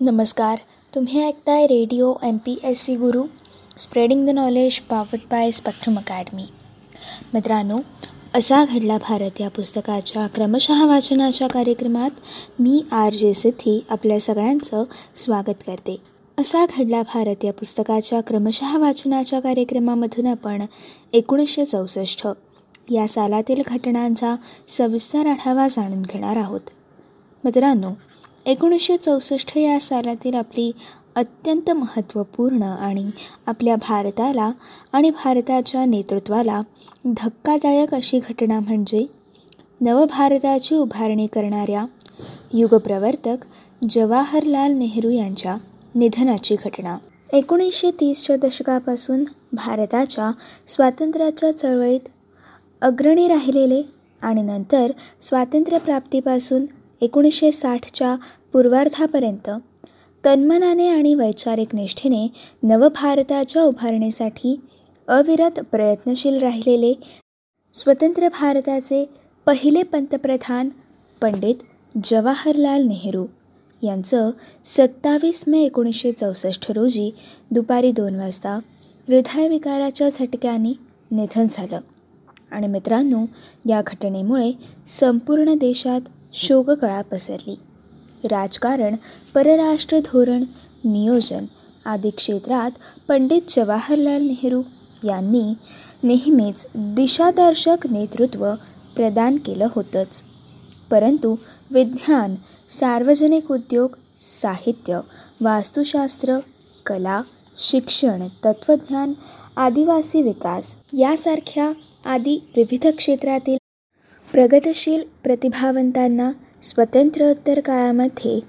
नमस्कार. तुम्ही ऐकताय radio M P S C Guru spreading the knowledge powered by Spectrum Academy. मित्रांनो असा घडला भारत या पुस्तकाच्या क्रमशः वाचनाच्या कार्यक्रमात मी आर जे सिद्धी आपल्या सगळ्यांचं स्वागत करते. असा घडला भारत या पुस्तकाच्या क्रमशः वाचनाच्या कार्यक्रमामधून आपण एकोणीसशे चौसष्ट या सालातील घटनांचा सविस्तर आढावा जाणून घेणार आहोत. मित्रांनो एकोणीसशे चौसष्ट या सालातील आपली अत्यंत महत्त्वपूर्ण आणि आपल्या भारताला आणि भारताच्या नेतृत्वाला धक्कादायक अशी घटना म्हणजे नवभारताची उभारणी करणाऱ्या युगप्रवर्तक जवाहरलाल नेहरू यांच्या निधनाची घटना. एकोणीसशे तीसच्या दशकापासून भारताच्या स्वातंत्र्याच्या चळवळीत अग्रणी राहिलेले आणि नंतर स्वातंत्र्यप्राप्तीपासून एकोणीसशे साठच्या पूर्वार्धापर्यंत तन्मनाने आणि वैचारिक निष्ठेने नवभारताच्या उभारणीसाठी अविरत प्रयत्नशील राहिलेले स्वतंत्र भारताचे पहिले पंतप्रधान पंडित जवाहरलाल नेहरू यांचं सत्तावीस मे एकोणीसशे चौसष्ट रोजी दुपारी दोन वाजता हृदयविकाराच्या झटक्याने निधन झालं. आणि मित्रांनो या घटनेमुळे संपूर्ण देशात शोककळा पसरली. राजकारण परराष्ट्र धोरण नियोजन आदी क्षेत्रात पंडित जवाहरलाल नेहरू यांनी नेहमीच दिशादर्शक नेतृत्व प्रदान केलं होतंच. परंतु विज्ञान सार्वजनिक उद्योग साहित्य वास्तुशास्त्र कला शिक्षण तत्त्वज्ञान आदिवासी विकास यासारख्या आदी विविध क्षेत्रातील प्रगतशील प्रतिभावंतांना स्वतंत्रोत्तर काळामध्ये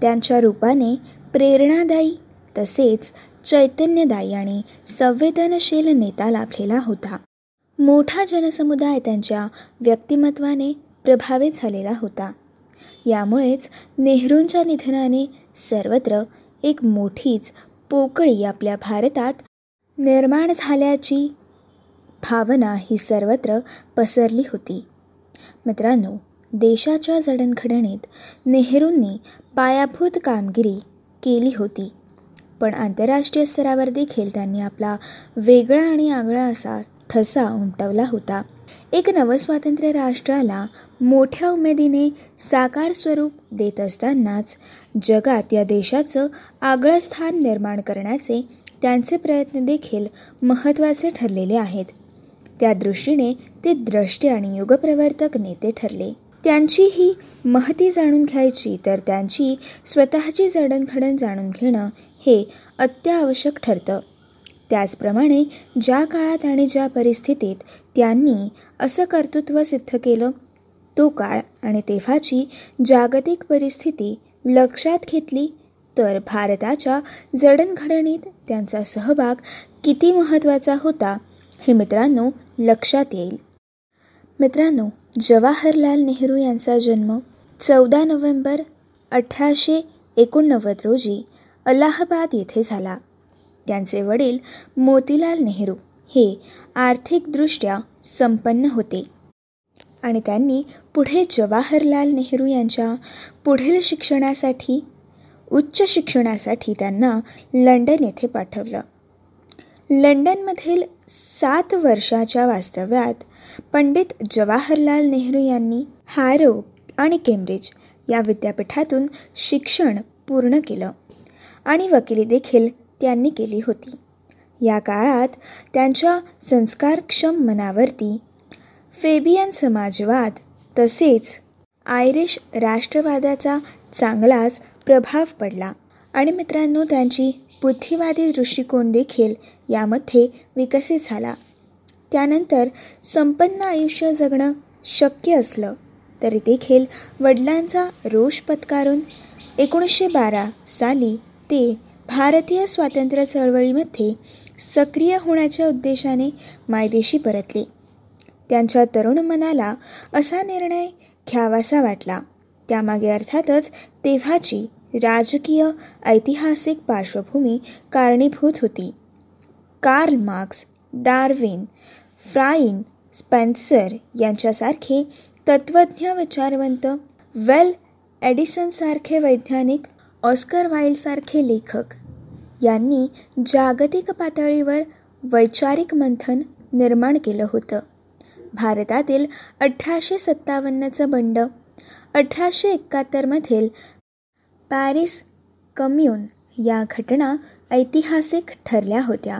त्यांच्या रूपाने प्रेरणादायी तसेच चैतन्यदायी आणि संवेदनशील नेता लाभलेला होता. मोठा जनसमुदाय त्यांच्या व्यक्तिमत्वाने प्रभावित झालेला होता. यामुळेच नेहरूंच्या निधनाने सर्वत्र एक मोठीच पोकळी आपल्या भारतात निर्माण झाल्याची भावना ही सर्वत्र पसरली होती. मित्रांनो देशाच्या जडणघडणीत नेहरूंनी पायाभूत कामगिरी केली होती. पण आंतरराष्ट्रीय स्तरावर देखील त्यांनी आपला वेगळा आणि आगळा असा ठसा उमटवला होता. एक नवस्वातंत्र्य राष्ट्राला मोठ्या उमेदीने साकार स्वरूप देत असतानाच जगात या देशाचं आगळं स्थान निर्माण करण्याचे त्यांचे प्रयत्न देखील महत्त्वाचे ठरलेले आहेत. त्या दृष्टीने ते द्रष्टे आणि युगप्रवर्तक नेते ठरले. त्यांची ही महती जाणून घ्यायची तर त्यांची स्वतःची जडणघडण जाणून घेणं हे अत्यावश्यक ठरतं. त्याचप्रमाणे ज्या काळात आणि ज्या परिस्थितीत त्यांनी असं कर्तृत्व सिद्ध केलं तो काळ आणि तेव्हाची जागतिक परिस्थिती लक्षात घेतली तर भारताच्या जडणघडणीत त्यांचा सहभाग किती महत्त्वाचा होता हे मित्रांनो लक्षात येईल. मित्रांनो जवाहरलाल नेहरू यांचा जन्म चौदा नोव्हेंबर अठराशे एकोणनव्वद रोजी अलाहाबाद येथे झाला. त्यांचे वडील मोतीलाल नेहरू हे आर्थिकदृष्ट्या संपन्न होते. आणि त्यांनी पुढे जवाहरलाल नेहरू यांच्या पुढील शिक्षणासाठी उच्च शिक्षणासाठी त्यांना लंडन येथे पाठवलं. लंडनमधील सात वर्षाच्या वास्तव्यात पंडित जवाहरलाल नेहरू यांनी हारो आणि केम्ब्रिज या विद्यापीठातून शिक्षण पूर्ण केलं आणि वकिली देखील त्यांनी केली होती. या काळात त्यांच्या संस्कारक्षम मनावरती फेबियन समाजवाद तसेच आयरिश राष्ट्रवादाचा चांगलाच प्रभाव पडला. आणि मित्रांनो त्यांची बुद्धिवादी दृष्टिकोन देखील यामध्ये विकसित झाला. त्यानंतर संपन्न आयुष्य जगणं शक्य असलं तरी देखील वडिलांचा रोष पत्कारून एकोणीसशे बारा साली ते भारतीय स्वातंत्र्य चळवळीमध्ये सक्रिय होण्याच्या उद्देशाने मायदेशी परतले. त्यांच्या तरुण मनाला असा निर्णय घ्यावासा वाटला. त्यामागे अर्थातच तेव्हाची राजकीय ऐतिहासिक पार्श्वभूमी कारणीभूत होती. कार्ल मार्क्स डार्विन फ्राईन स्पेन्सर यांच्यासारखे तत्त्वज्ञ विचारवंत वेल एडिसनसारखे वैज्ञानिक ऑस्कर वाईल्डसारखे लेखक यांनी जागतिक पातळीवर वैचारिक मंथन निर्माण केलं होतं. भारतातील अठराशे सत्तावन्नचं बंड अठराशे एकाहत्तरमधील पॅरिस कम्यून या घटना ऐतिहासिक ठरल्या होत्या.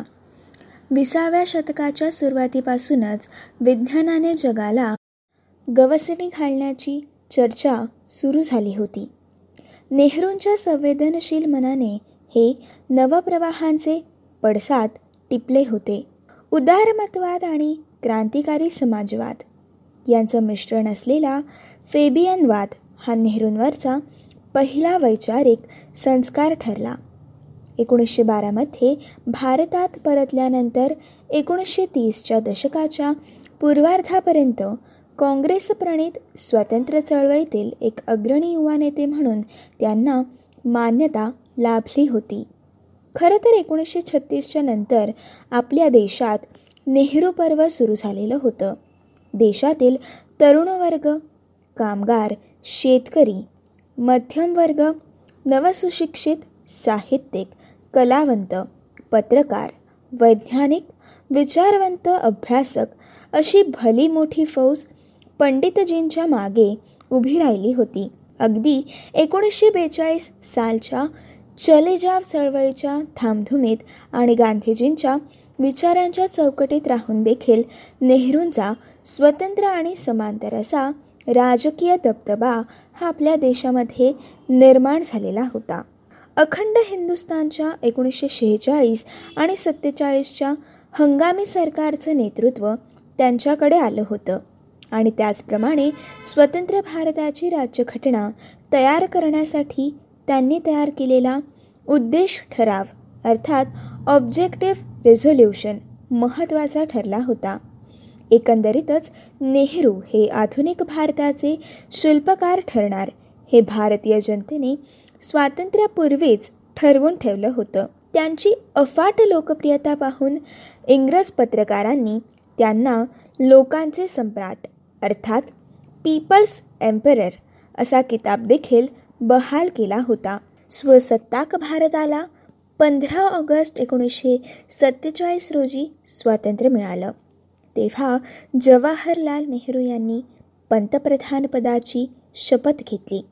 विसाव्या शतकाच्या सुरुवातीपासूनच विज्ञानाने जगाला गवसणी घालण्याची चर्चा सुरू झाली होती. नेहरूंच्या संवेदनशील मनाने हे नवप्रवाहांचे पडसाद टिपले होते. उदारमतवाद आणि क्रांतिकारी समाजवाद. यांचं मिश्रण असलेला फेबियनवाद हा नेहरूंवरचा पहिला वैचारिक संस्कार ठरला. एकोणीसशे बारामध्ये भारतात परतल्यानंतर एकोणीसशे तीसच्या दशकाच्या पूर्वार्धापर्यंत काँग्रेसप्रणीत स्वातंत्र्य चळवळीतील एक अग्रणी युवा नेते म्हणून त्यांना मान्यता लाभली होती. खरं तर एकोणीसशे छत्तीसच्या नंतर आपल्या देशात नेहरू पर्व सुरू झालेलं होतं. देशातील तरुण वर्ग कामगार शेतकरी मध्यमवर्ग नवसुशिक्षित साहित्यिक कलावंत पत्रकार वैज्ञानिक विचारवंत अभ्यासक अशी भली मोठी फौज पंडितजींच्या मागे उभी राहिली होती. अगदी एकोणीसशे बेचाळीस सालच्या चले जाव चळवळीच्या धामधुमीत आणि गांधीजींच्या विचारांच्या चौकटीत राहून देखील नेहरूंचा स्वतंत्र आणि समांतर असा राजकीय दबदबा हा आपल्या देशामध्ये निर्माण झालेला होता. अखंड हिंदुस्तानच्या एकोणीसशे शेहेचाळीस आणि सत्तेचाळीसच्या हंगामी सरकारचं नेतृत्व त्यांच्याकडे आलं होतं आणि त्याचप्रमाणे स्वतंत्र भारताची राज्यघटना तयार करण्यासाठी त्यांनी तयार केलेला उद्देश ठराव अर्थात ऑब्जेक्टिव्ह रेझोल्युशन महत्त्वाचा ठरला होता. एकंदरीतच नेहरू हे आधुनिक भारताचे शिल्पकार ठरणार. हे भारतीय जनतेने स्वातंत्र्यापूर्वीच ठरवून ठेवलं होतं. त्यांची अफाट लोकप्रियता पाहून इंग्रज पत्रकारांनी त्यांना लोकांचे सम्राट अर्थात पीपल्स एम्परर असा किताब देखील बहाल केला होता. स्वसत्ताक भारताला पंधरा ऑगस्ट एकोणीसशे सत्तेचाळीस रोजी स्वातंत्र्य मिळालं. तेव्हा जवाहरलाल नेहरू यांनी पंतप्रधानपदाची शपथ घेतली.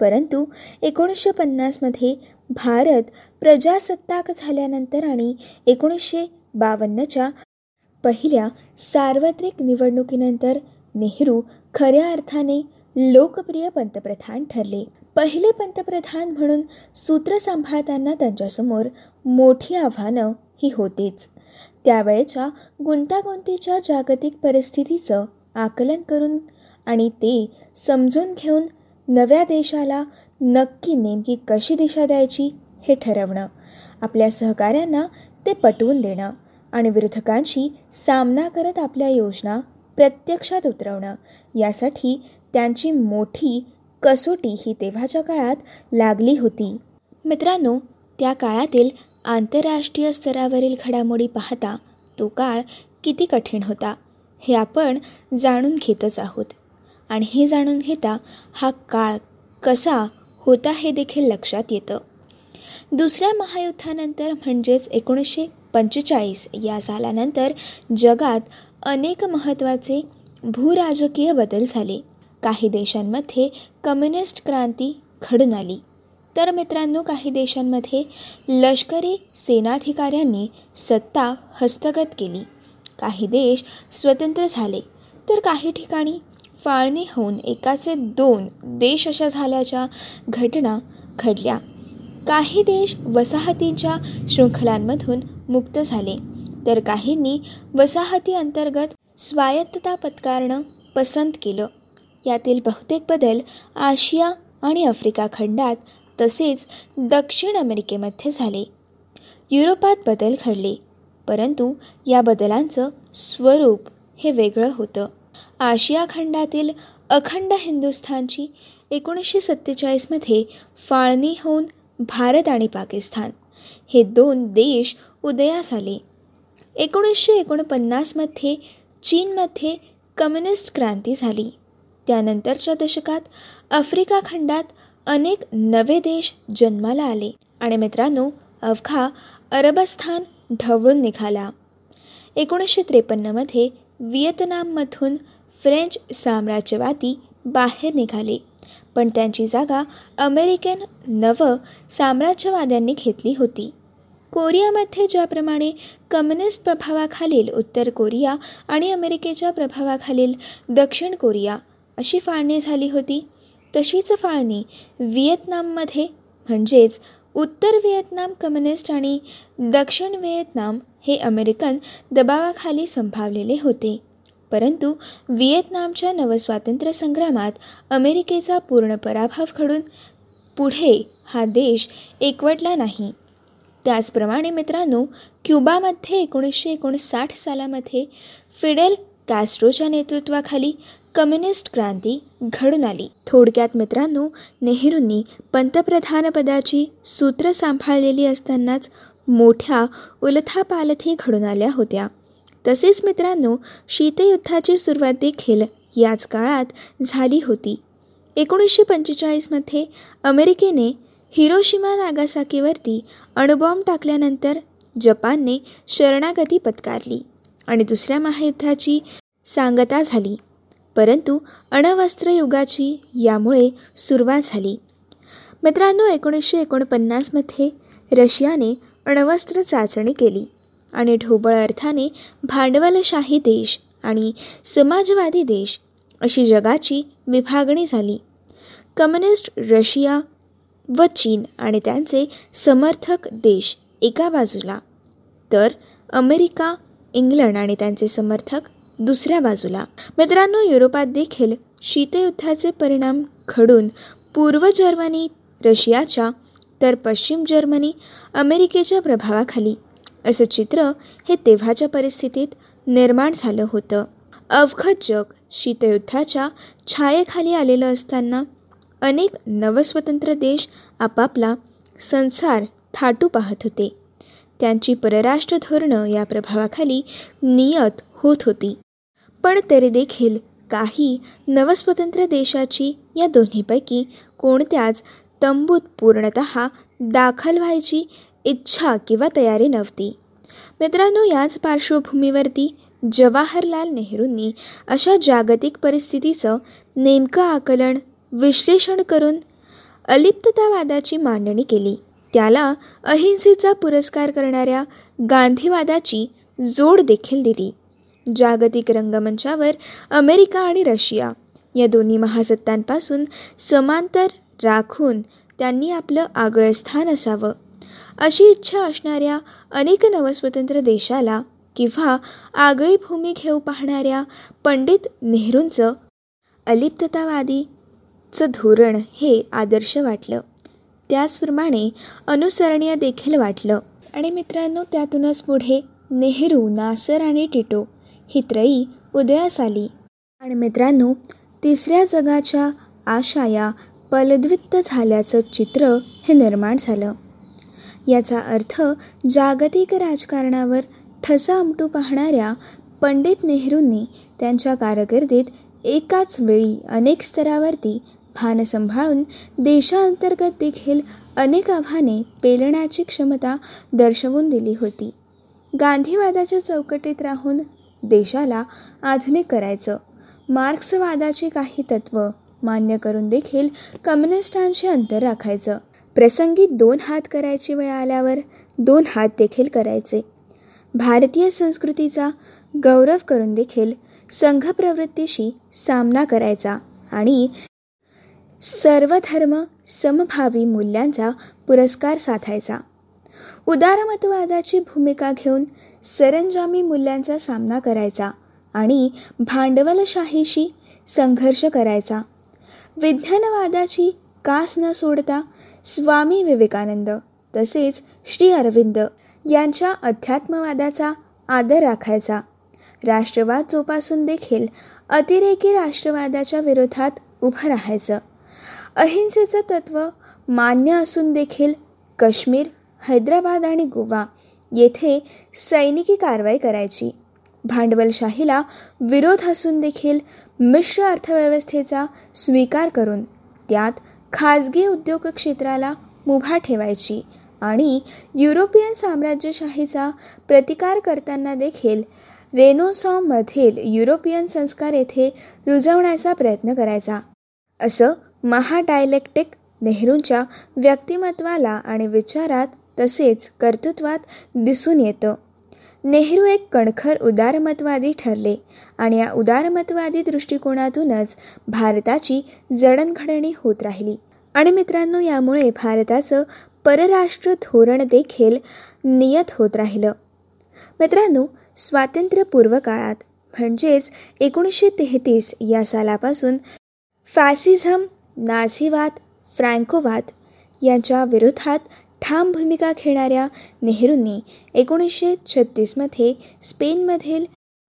परंतु एकोणीसशे पन्नासमध्ये भारत प्रजासत्ताक झाल्यानंतर आणि एकोणीसशे बावन्नच्या पहिल्या सार्वत्रिक निवडणुकीनंतर नेहरू खऱ्या अर्थाने लोकप्रिय पंतप्रधान ठरले. पहिले पंतप्रधान म्हणून सूत्र सांभाळताना त्यांच्यासमोर मोठी आव्हानं ही होतीच. त्यावेळेच्या गुंतागुंतीच्या जागतिक परिस्थितीचं आकलन करून आणि ते समजून घेऊन नव्या देशाला नक्की नेमकी कशी दिशा द्यायची हे ठरवणं आपल्या सहकाऱ्यांना ते पटवून देणं आणि विरोधकांशी सामना करत आपल्या योजना प्रत्यक्षात उतरवणं यासाठी त्यांची मोठी कसोटी ही तेव्हाच्या काळात लागली होती. मित्रांनो त्या काळातील आंतरराष्ट्रीय स्तरावरील घडामोडी पाहता तो काळ किती कठीण होता हे आपण जाणून घेतच आहोत. आणि हे जाणून घेता हा काळ कसा होता हे देखील लक्षात येतं. दुसऱ्या महायुद्धानंतर म्हणजेच एकोणीसशे पंचेचाळीस या सालानंतर जगात अनेक महत्त्वाचे भूराजकीय बदल झाले. काही देशांमध्ये कम्युनिस्ट क्रांती घडून आली. तर मित्रांनो काही देशांमध्ये लष्करी सेनाधिकाऱ्यांनी सत्ता हस्तगत केली. काही देश स्वतंत्र झाले. तर काही ठिकाणी फाळणी होऊन एकाचे दोन देश अशा झाल्याच्या घटना घडल्या. काही देश वसाहतींच्या शृंखलांमधून मुक्त झाले. तर काहींनी वसाहती अंतर्गत स्वायत्तता पत्कारणं पसंत केलं. यातील बहुतेक बदल आशिया आणि आफ्रिका खंडात तसेच दक्षिण अमेरिकेमध्ये झाले. युरोपात बदल घडले परंतु या बदलांचं स्वरूप हे वेगळं होतं. आशिया खंडातील अखंड हिंदुस्थानची एकोणीसशे सत्तेचाळीसमध्ये फाळणी होऊन भारत आणि पाकिस्तान हे दोन देश उदयास आले. एकोणीसशे एकोणपन्नासमध्ये चीनमध्ये कम्युनिस्ट क्रांती झाली. त्यानंतरच्या दशकात आफ्रिका खंडात अनेक नवे देश जन्माला आले. आणि मित्रांनो अवघा अरबस्थान ढवळून निघाला. एकोणीसशे त्रेपन्नमध्ये व्हिएतनाममधून फ्रेंच साम्राज्यवादी बाहेर निघाले. पण त्यांची जागा अमेरिकन नव साम्राज्यवाद्यांनी घेतली होती. कोरियामध्ये ज्याप्रमाणे कम्युनिस्ट प्रभावाखालील उत्तर कोरिया आणि अमेरिकेच्या प्रभावाखालील दक्षिण कोरिया अशी फाळणी झाली होती तशीच फाळणी व्हिएतनाममध्ये म्हणजेच उत्तर व्हिएतनाम कम्युनिस्ट आणि दक्षिण व्हिएतनाम हे अमेरिकन दबावाखाली संभावलेले होते. परंतु व्हिएतनामच्या नवस्वातंत्र्य संग्रामात अमेरिकेचा पूर्ण पराभव घडून पुढे हा देश एकवटला नाही. त्याचप्रमाणे मित्रांनो क्युबामध्ये एकोणीसशे एकोणसाठ सालामध्ये फिडेल कॅस्ट्रोच्या नेतृत्वाखाली कम्युनिस्ट क्रांती घडून आली. थोडक्यात मित्रांनो नेहरूंनी पंतप्रधानपदाची सूत्र सांभाळलेली असतानाच मोठ्या उलथापालथी घडून आल्या होत्या. तसेच मित्रांनो शीतयुद्धाची सुरुवात देखील याच काळात झाली होती. एकोणीसशे पंचेचाळीसमध्ये अमेरिकेने हिरोशिमा नागासाकीवरती अणुबॉम्ब टाकल्यानंतर जपानने शरणागती पत्कारली आणि दुसऱ्या महायुद्धाची सांगता झाली. परंतु अणवस्त्रयुगाची यामुळे सुरुवात झाली. मित्रांनो एकोणीसशे एकोणपन्नासमध्ये रशियाने अण्वस्त्र चाचणी केली आणि ढोबळ अर्थाने भांडवलशाही देश आणि समाजवादी देश अशी जगाची विभागणी झाली. कम्युनिस्ट रशिया व चीन आणि त्यांचे समर्थक देश एका बाजूला. तर अमेरिका इंग्लंड आणि त्यांचे समर्थक दुसऱ्या बाजूला. मित्रांनो युरोपात देखील शीतयुद्धाचे परिणाम घडून पूर्व जर्मनी रशियाच्या तर पश्चिम जर्मनी अमेरिकेच्या प्रभावाखाली. असं चित्र हे तेव्हाच्या परिस्थितीत निर्माण झालं होतं. अवघत जग शीतयुद्धाच्या छायेखाली आलेलं असताना अनेक नवस्वतंत्र देश आपापला संसार थाटू पाहत होते. त्यांची परराष्ट्र धोरणं या प्रभावाखाली नियत होत होती. पण तरी देखील काही नवस्वतंत्र देशाची या दोन्हीपैकी कोणत्याच तंबूत पूर्णत दाखल व्हायची इच्छा किंवा तयारी नव्हती. मित्रांनो याच पार्श्वभूमीवरती जवाहरलाल नेहरूंनी अशा जागतिक परिस्थितीचं नेमकं आकलन विश्लेषण करून अलिप्ततावादाची मांडणी केली. त्याला अहिंसेचा पुरस्कार करणाऱ्या गांधीवादाची जोड देखील दिली. जागतिक रंगमंचावर अमेरिका आणि रशिया या दोन्ही महासत्तांपासून समांतर राखून त्यांनी आपलं आगळं स्थान असावं. अशी इच्छा असणाऱ्या अनेक नवस्वतंत्र देशाला किंवा आगळी भूमी घेऊ पाहणाऱ्या पंडित नेहरूंचं अलिप्ततावादीचं धोरण हे आदर्श वाटलं. त्याचप्रमाणे अनुसरणीय देखील वाटलं. आणि मित्रांनो त्यातूनच पुढे नेहरू नासर आणि टिटो ही त्रयी उदयास आली. आणि मित्रांनो तिसऱ्या जगाच्या आशा या पलद्वित्त झाल्याचं चित्र हे निर्माण झालं. याचा अर्थ जागतिक राजकारणावर ठसा उमटू पाहणाऱ्या पंडित नेहरूंनी त्यांच्या कारकिर्दीत एकाच वेळी अनेक स्तरावरती भान सांभाळून देशांतर्गत देखील अनेक आव्हाने पेलण्याची क्षमता दर्शवून दिली होती. गांधीवादाच्या चौकटीत राहून देशाला आधुनिक करायचं. मार्क्सवादाची काही तत्त्व मान्य करून देखील कम्युनिस्टांशी अंतर राखायचं. प्रसंगी दोन हात करायची वेळ आल्यावर दोन हात देखील करायचे. भारतीय संस्कृतीचा गौरव करून देखील संघ प्रवृत्तीशी सामना करायचा आणि सर्वधर्म समभावी मूल्यांचा पुरस्कार साधायचा. उदारमतवादाची भूमिका घेऊन सरंजामी मूल्यांचा सामना करायचा आणि भांडवलशाहीशी संघर्ष करायचा. विज्ञानवादाची कास न सोडता स्वामी विवेकानंद तसेच श्री अरविंद यांच्या अध्यात्मवादाचा आदर राखायचा. राष्ट्रवाद जोपासून देखील अतिरेकी राष्ट्रवादाच्या विरोधात उभं राहायचं. अहिंसेचं तत्त्व मान्य असून देखील काश्मीर हैदराबाद आणि गोवा येथे सैनिकी कारवाई करायची. भांडवलशाहीला विरोध असून देखील मिश्र अर्थव्यवस्थेचा स्वीकार करून त्यात खाजगी उद्योग क्षेत्राला मुभा ठेवायची आणि युरोपियन साम्राज्यशाहीचा प्रतिकार करताना देखील रेनोसॉममधील युरोपियन संस्कार येथे रुजवण्याचा प्रयत्न करायचा. असं महाडायलेक्टिक नेहरूंच्या व्यक्तिमत्वाला आणि विचारात तसेच कर्तृत्वात दिसून येतं. नेहरू एक कणखर उदारमतवादी ठरले आणि या उदारमतवादी दृष्टिकोनातूनच भारताची जडणघडणी होत राहिली. आणि मित्रांनो यामुळे भारताचं परराष्ट्र धोरण देखील नियत होत राहिलं. मित्रांनो स्वातंत्र्यपूर्व काळात म्हणजेच एकोणीसशे तेहतीस या सालापासून फॅसिझम नाझीवाद फ्रँकोवाद यांच्या विरोधात ठाम भूमिका खेळणाऱ्या नेहरूंनी एकोणीसशे छत्तीसमध्ये स्पेनमधील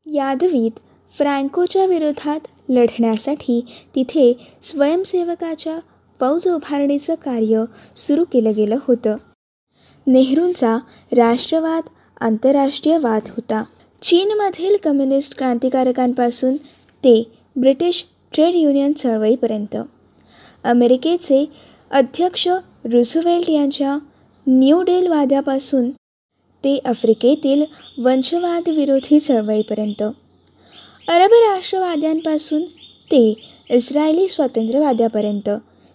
यादवीत फ्रँकोच्या विरोधात लढण्यासाठी तिथे स्वयंसेवकाच्या फौज उभारणीचं कार्य सुरू केलं गेलं होतं. नेहरूंचा राष्ट्रवाद आंतरराष्ट्रीयवाद होता. चीनमधील कम्युनिस्ट क्रांतिकारकांपासून ते ब्रिटिश ट्रेड युनियन चळवळीपर्यंत. अमेरिकेचे अध्यक्ष रुझवेल्ट यांच्या न्यू डेल वाद्यापासून ते आफ्रिकेतील वंशवाद विरोधी चळवळीपर्यंत. अरब राष्ट्रवाद्यांपासून ते इस्रायली स्वातंत्र्यवाद्यापर्यंत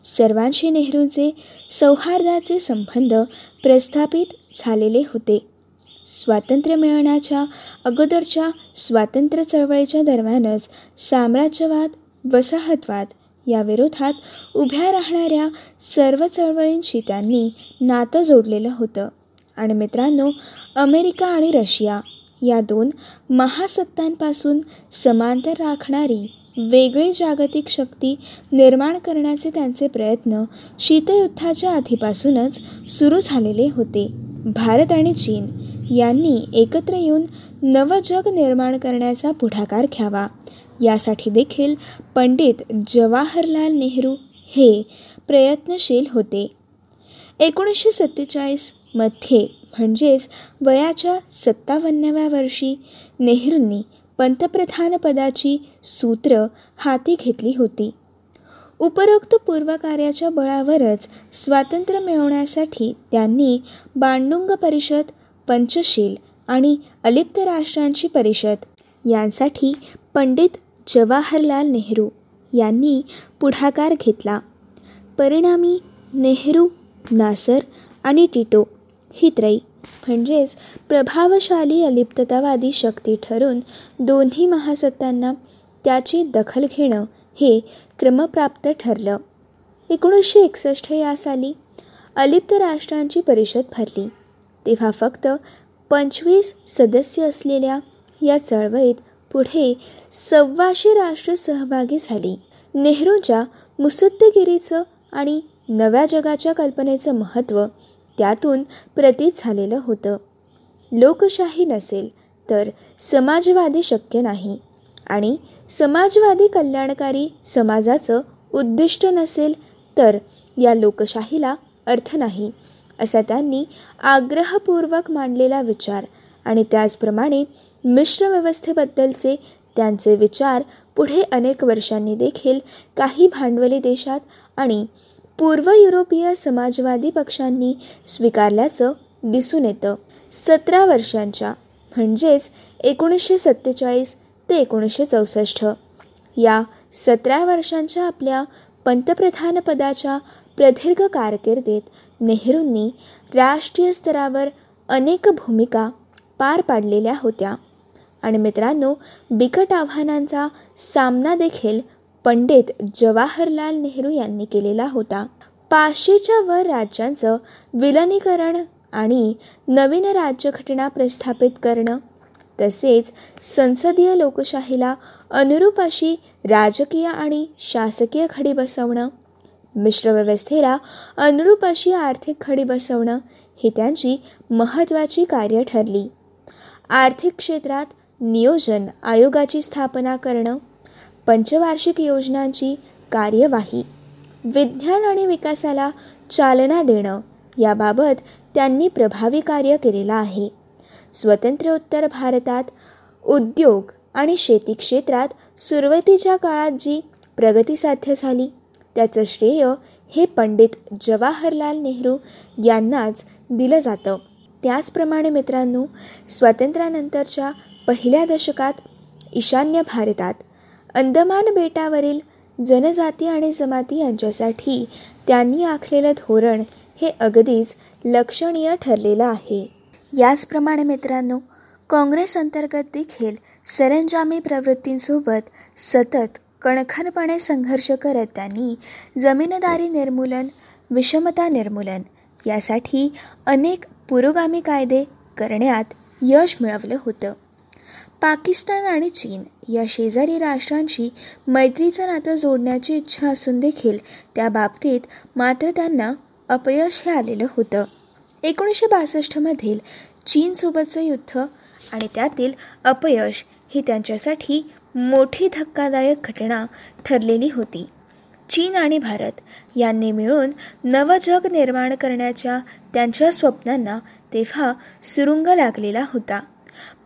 सर्वांशी नेहरूंचे सौहार्दाचे संबंध प्रस्थापित झालेले होते. स्वातंत्र्य मिळवण्याच्या अगोदरच्या स्वातंत्र्य चळवळीच्या दरम्यानच साम्राज्यवाद वसाहतवाद या विरोधात उभ्या राहणाऱ्या सर्व चळवळींशी त्यांनी नातं जोडलेलं होतं. आणि मित्रांनो अमेरिका आणि रशिया या दोन महासत्तांपासून समांतर राखणारी वेगळी जागतिक शक्ती निर्माण करण्याचे त्यांचे प्रयत्न शीतयुद्धाच्या आधीपासूनच सुरू झालेले होते. भारत आणि चीन यांनी एकत्र येऊन नवं जग निर्माण करण्याचा पुढाकार घ्यावा. यासाठी देखील पंडित जवाहरलाल नेहरू हे प्रयत्नशील होते. एकोणीसशे सत्तेचाळीसमध्ये म्हणजेच वयाच्या सत्तावन्नाव्या वर्षी नेहरूंनी पंतप्रधानपदाची सूत्र हाती घेतली होती. उपरोक्त पूर्वकार्याच्या बळावरच स्वातंत्र्य मिळवण्यासाठी त्यांनी बांडुंग परिषद पंचशील आणि अलिप्त राष्ट्रांची परिषद यांसाठी पंडित जवाहरलाल नेहरू यांनी पुढाकार घेतला. परिणामी नेहरू नासर आणि टिटो ही त्रयी म्हणजेच प्रभावशाली अलिप्ततावादी शक्ती ठरून दोन्ही महासत्तांना त्याची दखल घेणं हे क्रमप्राप्त ठरलं. एकोणीसशे एकसष्ट या साली अलिप्त राष्ट्रांची परिषद भरली. तेव्हा फक्त पंचवीस सदस्य असलेल्या या चळवळीत पुढे सव्वाशे राष्ट्र सहभागी झाली. नेहरूच्या मुसद्दगिरीचं आणि नव्या जगाच्या कल्पनेचं महत्त्व त्यातून प्रतीत झालेलं होतं. लोकशाही नसेल तर समाजवादी शक्य नाही आणि समाजवादी कल्याणकारी समाजाचं उद्दिष्ट नसेल तर या लोकशाहीला अर्थ नाही असा त्यांनी आग्रहपूर्वक मांडलेला विचार आणि त्याचप्रमाणे मिश्र व्यवस्थेबद्दलचे त्यांचे विचार पुढे अनेक वर्षांनी देखील काही भांडवली देशात आणि पूर्व युरोपीय समाजवादी पक्षांनी स्वीकारल्याचं दिसून येतं. सतरा वर्षांच्या म्हणजेच एकोणीसशे सत्तेचाळीस ते एकोणीसशे चौसष्ट. या सतरा वर्षांच्या आपल्या पंतप्रधानपदाच्या प्रदीर्घ कारकिर्दीत नेहरूंनी राष्ट्रीय स्तरावर अनेक भूमिका पार पाडलेल्या होत्या. आणि मित्रांनो बिकट आव्हानांचा सामना देखील पंडित जवाहरलाल नेहरू यांनी केलेला होता. पाचशेच्या वर राज्यांचं विलनीकरण आणि नवीन राज्यघटना प्रस्थापित करणं तसेच संसदीय लोकशाहीला अनुरूप अशी राजकीय आणि शासकीय खडी बसवणं मिश्र व्यवस्थेला अनुरूप अशी आर्थिक खडी बसवणं ही त्यांची महत्त्वाची कार्य ठरली. आर्थिक क्षेत्रात नियोजन आयोगाची स्थापना करणं पंचवार्षिक योजनांची कार्यवाही विज्ञान आणि विकासाला चालना देणं याबाबत त्यांनी प्रभावी कार्य केलेलं आहे. स्वतंत्र्योत्तर भारतात उद्योग आणि शेती क्षेत्रात सुरुवातीच्या काळात जी प्रगती साध्य झाली त्याचं श्रेय हे पंडित जवाहरलाल नेहरू यांनाच दिलं जातं. त्याचप्रमाणे मित्रांनो स्वातंत्र्यानंतरच्या पहिल्या दशकात ईशान्य भारतात अंदमान बेटावरील जनजाती आणि जमाती यांच्यासाठी त्यांनी आखलेलं धोरण हे अगदीच लक्षणीय ठरलेलं आहे. याचप्रमाणे मित्रांनो काँग्रेस अंतर्गत देखील सरंजामी प्रवृत्तींसोबत सतत कणखरपणे संघर्ष करत त्यांनी जमीनदारी निर्मूलन विषमता निर्मूलन यासाठी अनेक पुरोगामी कायदे करण्यात यश मिळवलं होतं. पाकिस्तान आणि चीन या शेजारी राष्ट्रांशी मैत्रीचं नातं जोडण्याची इच्छा असून देखील त्या बाबतीत मात्र त्यांना अपयश हे आलेलं होतं. एकोणीसशे बासष्टमधील चीनसोबतचं युद्ध आणि त्यातील अपयश ही त्यांच्यासाठी मोठी धक्कादायक घटना ठरलेली होती. चीन आणि भारत यांनी मिळून नवं जग निर्माण करण्याच्या त्यांच्या स्वप्नांना तेव्हा सुरुंग लागलेला होता.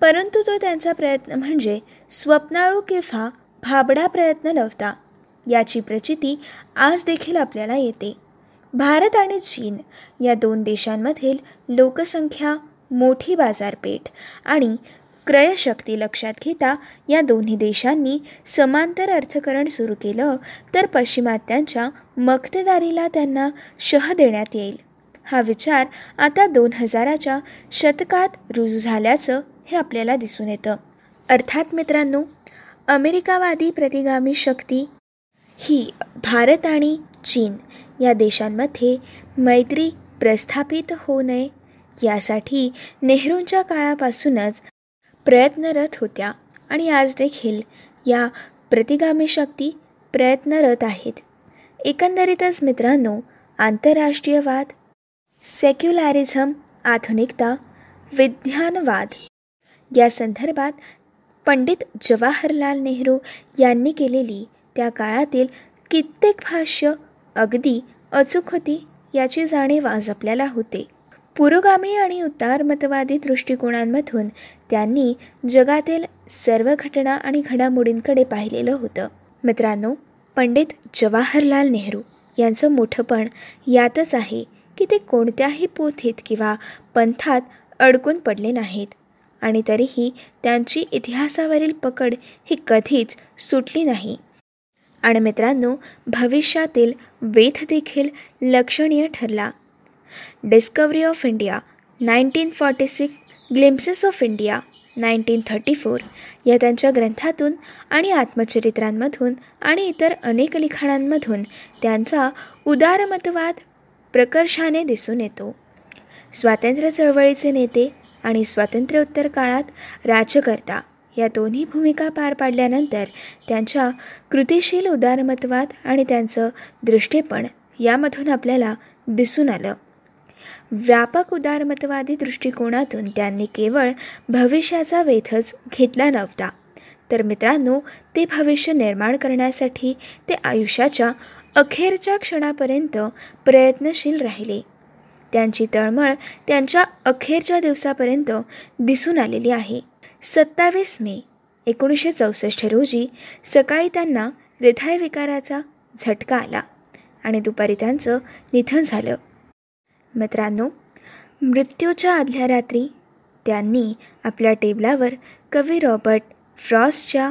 परंतु तो त्यांचा प्रयत्न म्हणजे स्वप्नाळू किंवा भाबडा प्रयत्न नव्हता. याची प्रचिती आज देखील आपल्याला येते. भारत आणि चीन या दोन देशांमधील लोकसंख्या मोठी बाजारपेठ आणि क्रयशक्ती लक्षात घेता या दोन्ही देशांनी समांतर अर्थकरण सुरू केलं तर पश्चिमात्यांच्या मक्तेदारीला त्यांना शह देण्यात येईल. हा विचार आता दोन हजाराच्या शतकात रुजू झाल्याचं हे आपल्याला दिसून येतं. अर्थात मित्रांनो अमेरिकावादी प्रतिगामी शक्ती ही भारत आणि चीन या देशांमध्ये मैत्री प्रस्थापित होऊ नये यासाठी नेहरूंच्या काळापासूनच प्रयत्नरत होत्या आणि आज देखील या प्रतिगामी शक्ती प्रयत्नरत आहेत. एकंदरीतच मित्रांनो आंतरराष्ट्रीयवाद सेक्युलॅरिझम आधुनिकता विज्ञानवाद या संदर्भात पंडित जवाहरलाल नेहरू यांनी केलेली त्या काळातील कित्येक भाष्य अगदी अचूक होती याची जाणीव आज आपल्याला होते. पुरोगामी आणि उतारमतवादी दृष्टिकोनांमधून त्यांनी जगातील सर्व घटना आणि घडामोडींकडे पाहिलेलं होतं. मित्रांनो पंडित जवाहरलाल नेहरू यांचं मोठंपण यातच आहे की ते कोणत्याही पोथीत किंवा पंथात अडकून पडले नाहीत. आणि तरीही त्यांची इतिहासावरील पकड ही कधीच सुटली नाही. आणि मित्रांनो भविष्यातील वेध देखील लक्षणीय ठरला. Discovery of India nineteen forty six Glimpses of India nineteen thirty four या त्यांच्या ग्रंथातून आणि आत्मचरित्रांमधून आणि इतर अनेक लिखाणांमधून त्यांचा उदारमतवाद प्रकर्षाने दिसून येतो. स्वातंत्र्य चळवळीचे नेते आणि स्वातंत्र्योत्तर काळात राज्यकर्ता या दोन्ही भूमिका पार पाडल्यानंतर त्यांच्या कृतिशील उदारमतवाद आणि त्यांचं दृष्टीपण यामधून आपल्याला दिसून आलं. व्यापक उदारमतवादी दृष्टिकोनातून त्यांनी केवळ भविष्याचा वेधच घेतला नव्हता. तर मित्रांनो ते भविष्य निर्माण करण्यासाठी ते आयुष्याच्या अखेरच्या क्षणापर्यंत प्रयत्नशील राहिले. त्यांची तळमळ त्यांच्या अखेरच्या दिवसापर्यंत दिसून आलेली आहे. सत्तावीस मे एकोणीसशे चौसष्ट रोजी सकाळी त्यांना हृदयविकाराचा झटका आला आणि दुपारी त्यांचं निधन झालं. मित्रांनो मृत्यूच्या आदल्या रात्री त्यांनी आपल्या टेबलावर कवी रॉबर्ट फ्रॉसच्या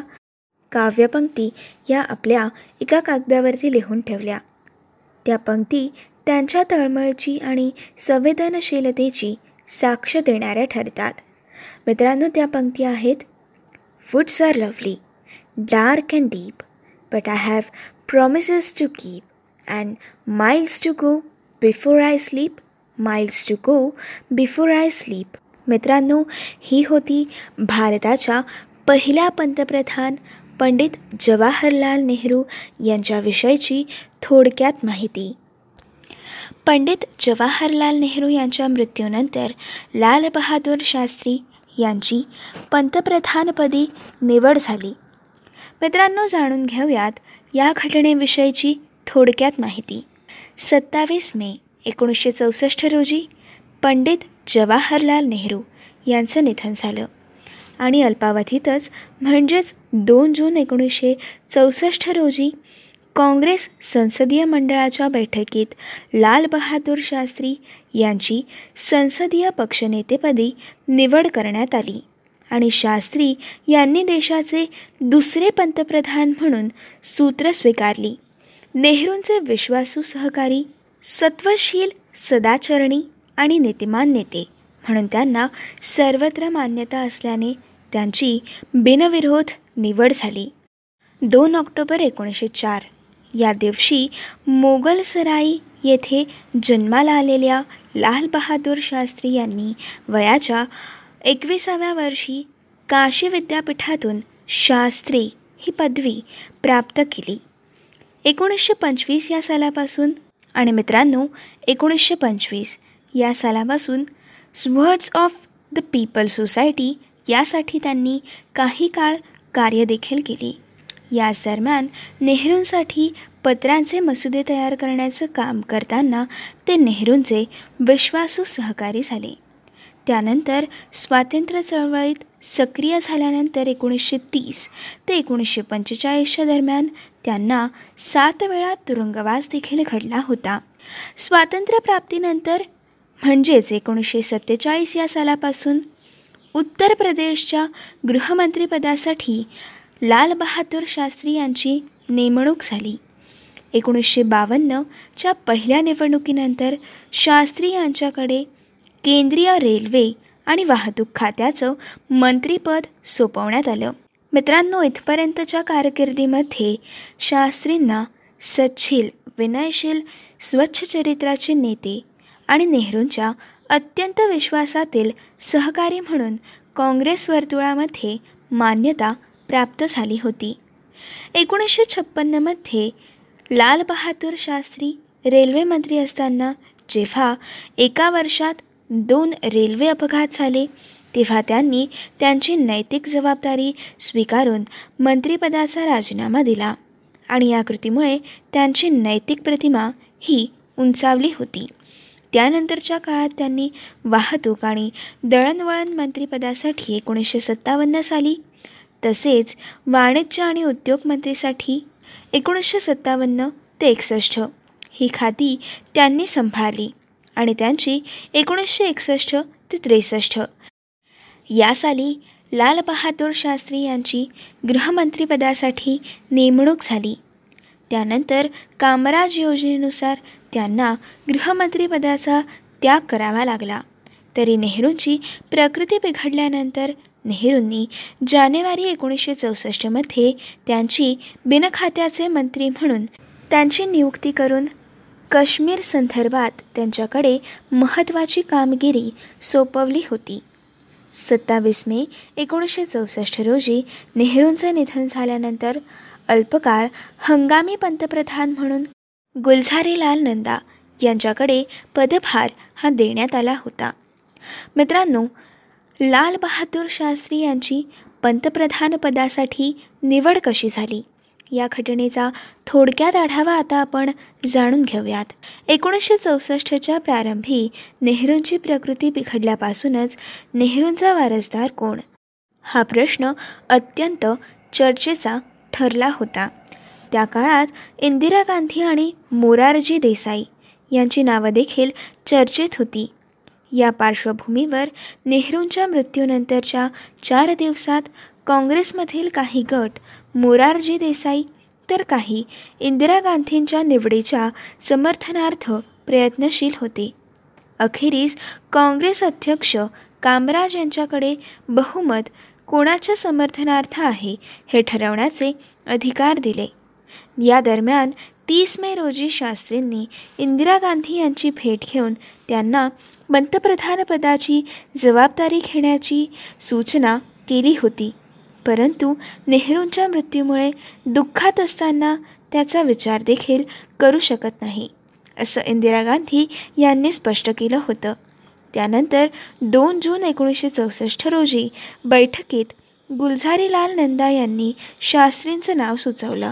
काव्यपंक्ती या आपल्या एका कागदावरती लिहून ठेवल्या. त्या पंक्ती त्यांच्या तळमळची आणि संवेदनशीलतेची साक्ष देणाऱ्या ठरतात. मित्रांनो त्या पंक्ती आहेत woods are lovely dark and deep but I have promises to keep and miles to go before I sleep miles to go before I sleep मित्रांनो ही होती भारताच्या पहिल्या पंतप्रधान पंडित जवाहरलाल नेहरू यांच्याविषयीची थोडक्यात माहिती. पंडित जवाहरलाल नेहरू यांच्या मृत्यूनंतर लालबहादूर शास्त्री यांची पंतप्रधानपदी निवड झाली. मित्रांनो जाणून घेऊयात या घटनेविषयीची थोडक्यात माहिती. सत्तावीस मे एकोणीसशे चौसष्ट रोजी पंडित जवाहरलाल नेहरू यांचं निधन झालं. आणि अल्पावधीतच म्हणजेच दोन जून एकोणीसशे चौसष्ट रोजी काँग्रेस संसदीय मंडळाच्या बैठकीत लालबहादूर शास्त्री यांची संसदीय पक्षनेतेपदी निवड करण्यात आली. आणि शास्त्री यांनी देशाचे दुसरे पंतप्रधान म्हणून सूत्र स्वीकारली. नेहरूंचे विश्वासू सहकारी सत्वशील सदाचरणी आणि नीतिमान नेते म्हणून त्यांना सर्वत्र मान्यता असल्याने त्यांची बिनविरोध निवड झाली. दोन ऑक्टोबर एकोणीसशे चार या दिवशी मोगलसराई येथे जन्माला आलेल्या लालबहादूर शास्त्री यांनी वयाच्या एकविसाव्या वर्षी काशी विद्यापीठातून शास्त्री ही पदवी प्राप्त केली. एकोणीसशे पंचवीस या सालापासून आणि मित्रांनो एकोणीसशे पंचवीस या सालापासून Servants of the People Society यासाठी त्यांनी काही काळ कार्यदेखील केली. याच दरम्यान नेहरूंसाठी पत्रांचे मसुदे तयार करण्याचं काम करताना ते नेहरूंचे विश्वासू सहकारी झाले. त्यानंतर स्वातंत्र्य चळवळीत सक्रिय झाल्यानंतर एकोणीसशे तीस ते एकोणीसशे पंचेचाळीसच्या दरम्यान त्यांना सात वेळा तुरुंगवास देखील घडला होता. स्वातंत्र्यप्राप्तीनंतर म्हणजेच एकोणीसशे सत्तेचाळीस या सालापासून उत्तर प्रदेशच्या गृहमंत्रीपदासाठी लालबहादूर शास्त्री यांची नेमणूक झाली. एकोणीसशे बावन्नच्या पहिल्या निवडणुकीनंतर शास्त्री यांच्याकडे केंद्रीय रेल्वे आणि वाहतूक खात्याचं मंत्रीपद सोपवण्यात आलं. मित्रांनो इथपर्यंतच्या कारकिर्दीमध्ये शास्त्रींना सच्छील विनयशील स्वच्छ चरित्राचे नेते आणि नेहरूंच्या अत्यंत विश्वासातील सहकारी म्हणून काँग्रेस वर्तुळामध्ये मान्यता प्राप्त झाली होती. एकोणीसशे छप्पन्नमध्ये लालबहादूर शास्त्री रेल्वे मंत्री असताना जेव्हा एका वर्षात दोन रेल्वे अपघात झाले तेव्हा त्यांनी त्यांची नैतिक जबाबदारी स्वीकारून मंत्रिपदाचा राजीनामा दिला आणि या कृतीमुळे त्यांची नैतिक प्रतिमा ही उंचावली होती. त्यानंतरच्या काळात त्यांनी वाहतूक आणि दळणवळण मंत्रिपदासाठी एकोणीसशे सत्तावन्न साली तसेच वाणिज्य आणि उद्योग मंत्रीसाठी एकोणीसशे सत्तावन्न ते एकसष्ट ही खाती त्यांनी सांभाळली आणि त्यांची एकोणीसशे एकसष्ट ते त्रेसष्ट. या साली लालबहादूर शास्त्री यांची गृहमंत्रीपदासाठी नेमणूक झाली. त्यानंतर कामराज योजनेनुसार त्यांना गृहमंत्रीपदाचा त्याग करावा लागला. तरी नेहरूंची प्रकृती बिघडल्यानंतर नेहरूंनी जानेवारी एकोणीसशे चौसष्टमध्ये त्यांची बिनखात्याचे मंत्री म्हणून त्यांची नियुक्ती करून काश्मीर संदर्भात त्यांच्याकडे महत्त्वाची कामगिरी सोपवली होती. सत्तावीस मे एकोणीसशे चौसष्ट रोजी नेहरूंचं निधन झाल्यानंतर अल्पकाळ हंगामी पंतप्रधान म्हणून गुलझारीलाल नंदा यांच्याकडे पदभार हा देण्यात आला होता. मित्रांनो लाल बहादूर शास्त्री यांची पंतप्रधानपदासाठी निवड कशी झाली? या घटनेचा थोडक्यात आढावा आता आपण जाणून घेऊयात. एकोणीसशे चौसष्टच्या प्रारंभी नेहरूंची प्रकृती बिघडल्यापासूनच नेहरूंचा वारसदार कोण? हा प्रश्न अत्यंत चर्चेचा ठरला होता. त्या काळात इंदिरा गांधी आणि मोरारजी देसाई यांची नावं देखील चर्चेत होती. या पार्श्वभूमीवर नेहरूंच्या मृत्यूनंतरच्या चार दिवसात काँग्रेसमधील काही गट मोरारजी देसाई तर काही इंदिरा गांधींच्या निवडीच्या समर्थनार्थ प्रयत्नशील होते. अखेरीस काँग्रेस अध्यक्ष कामराज यांच्याकडे बहुमत कोणाच्या समर्थनार्थ आहे हे ठरवण्याचे अधिकार दिले. या दरम्यान तीस मे रोजी शास्त्रींनी इंदिरा गांधी यांची भेट घेऊन त्यांना पंतप्रधानपदाची जबाबदारी घेण्याची सूचना केली होती. परंतु नेहरूंच्या मृत्यूमुळे दुःखात असताना त्याचा विचार देखील करू शकत नाही असं इंदिरा गांधी यांनी स्पष्ट केलं होतं. त्यानंतर दोन जून एकोणीसशे चौसष्ट रोजी बैठकीत गुलझारीलाल नंदा यांनी शास्त्रींचं नाव सुचवलं.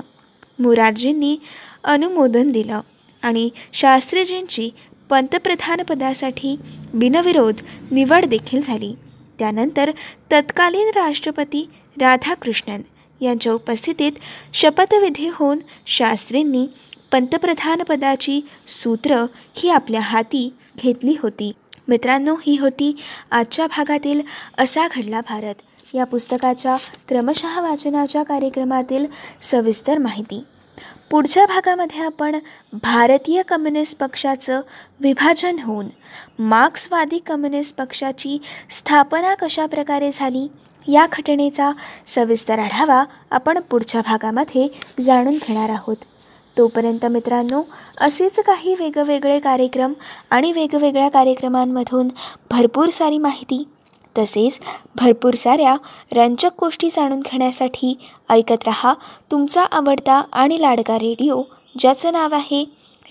मुरारजींनी अनुमोदन दिलं आणि शास्त्रीजींची पंतप्रधानपदासाठी बिनविरोध निवड देखील झाली. त्यानंतर तत्कालीन राष्ट्रपती राधाकृष्णन यांच्या उपस्थितीत शपथविधी होऊन शास्त्रींनी पंतप्रधानपदाची सूत्र ही आपल्या हाती घेतली होती. मित्रांनो ही होती आजच्या भागातील असा घडला भारत. या पुस्तकाच्या क्रमशः वाचनाच्या कार्यक्रमातील सविस्तर माहिती. पुढच्या भागामध्ये आपण भारतीय कम्युनिस्ट पक्षाचं विभाजन होऊन मार्क्सवादी कम्युनिस्ट पक्षाची स्थापना कशा प्रकारे झाली या घटनेचा सविस्तर आढावा आपण पुढच्या भागामध्ये जाणून घेणार आहोत. तोपर्यंत मित्रांनो असेच काही वेगवेगळे कार्यक्रम आणि वेगवेगळ्या कार्यक्रमांमधून भरपूर सारी माहिती तसेच भरपूर साऱ्या रंजक गोष्टी जाणून घेण्यासाठी ऐकत रहा तुमचा आवडता आणि लाडका रेडिओ ज्याचं नाव आहे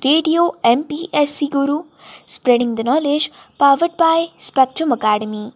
radio M P S C Guru spreading the knowledge powered by Spectrum Academy.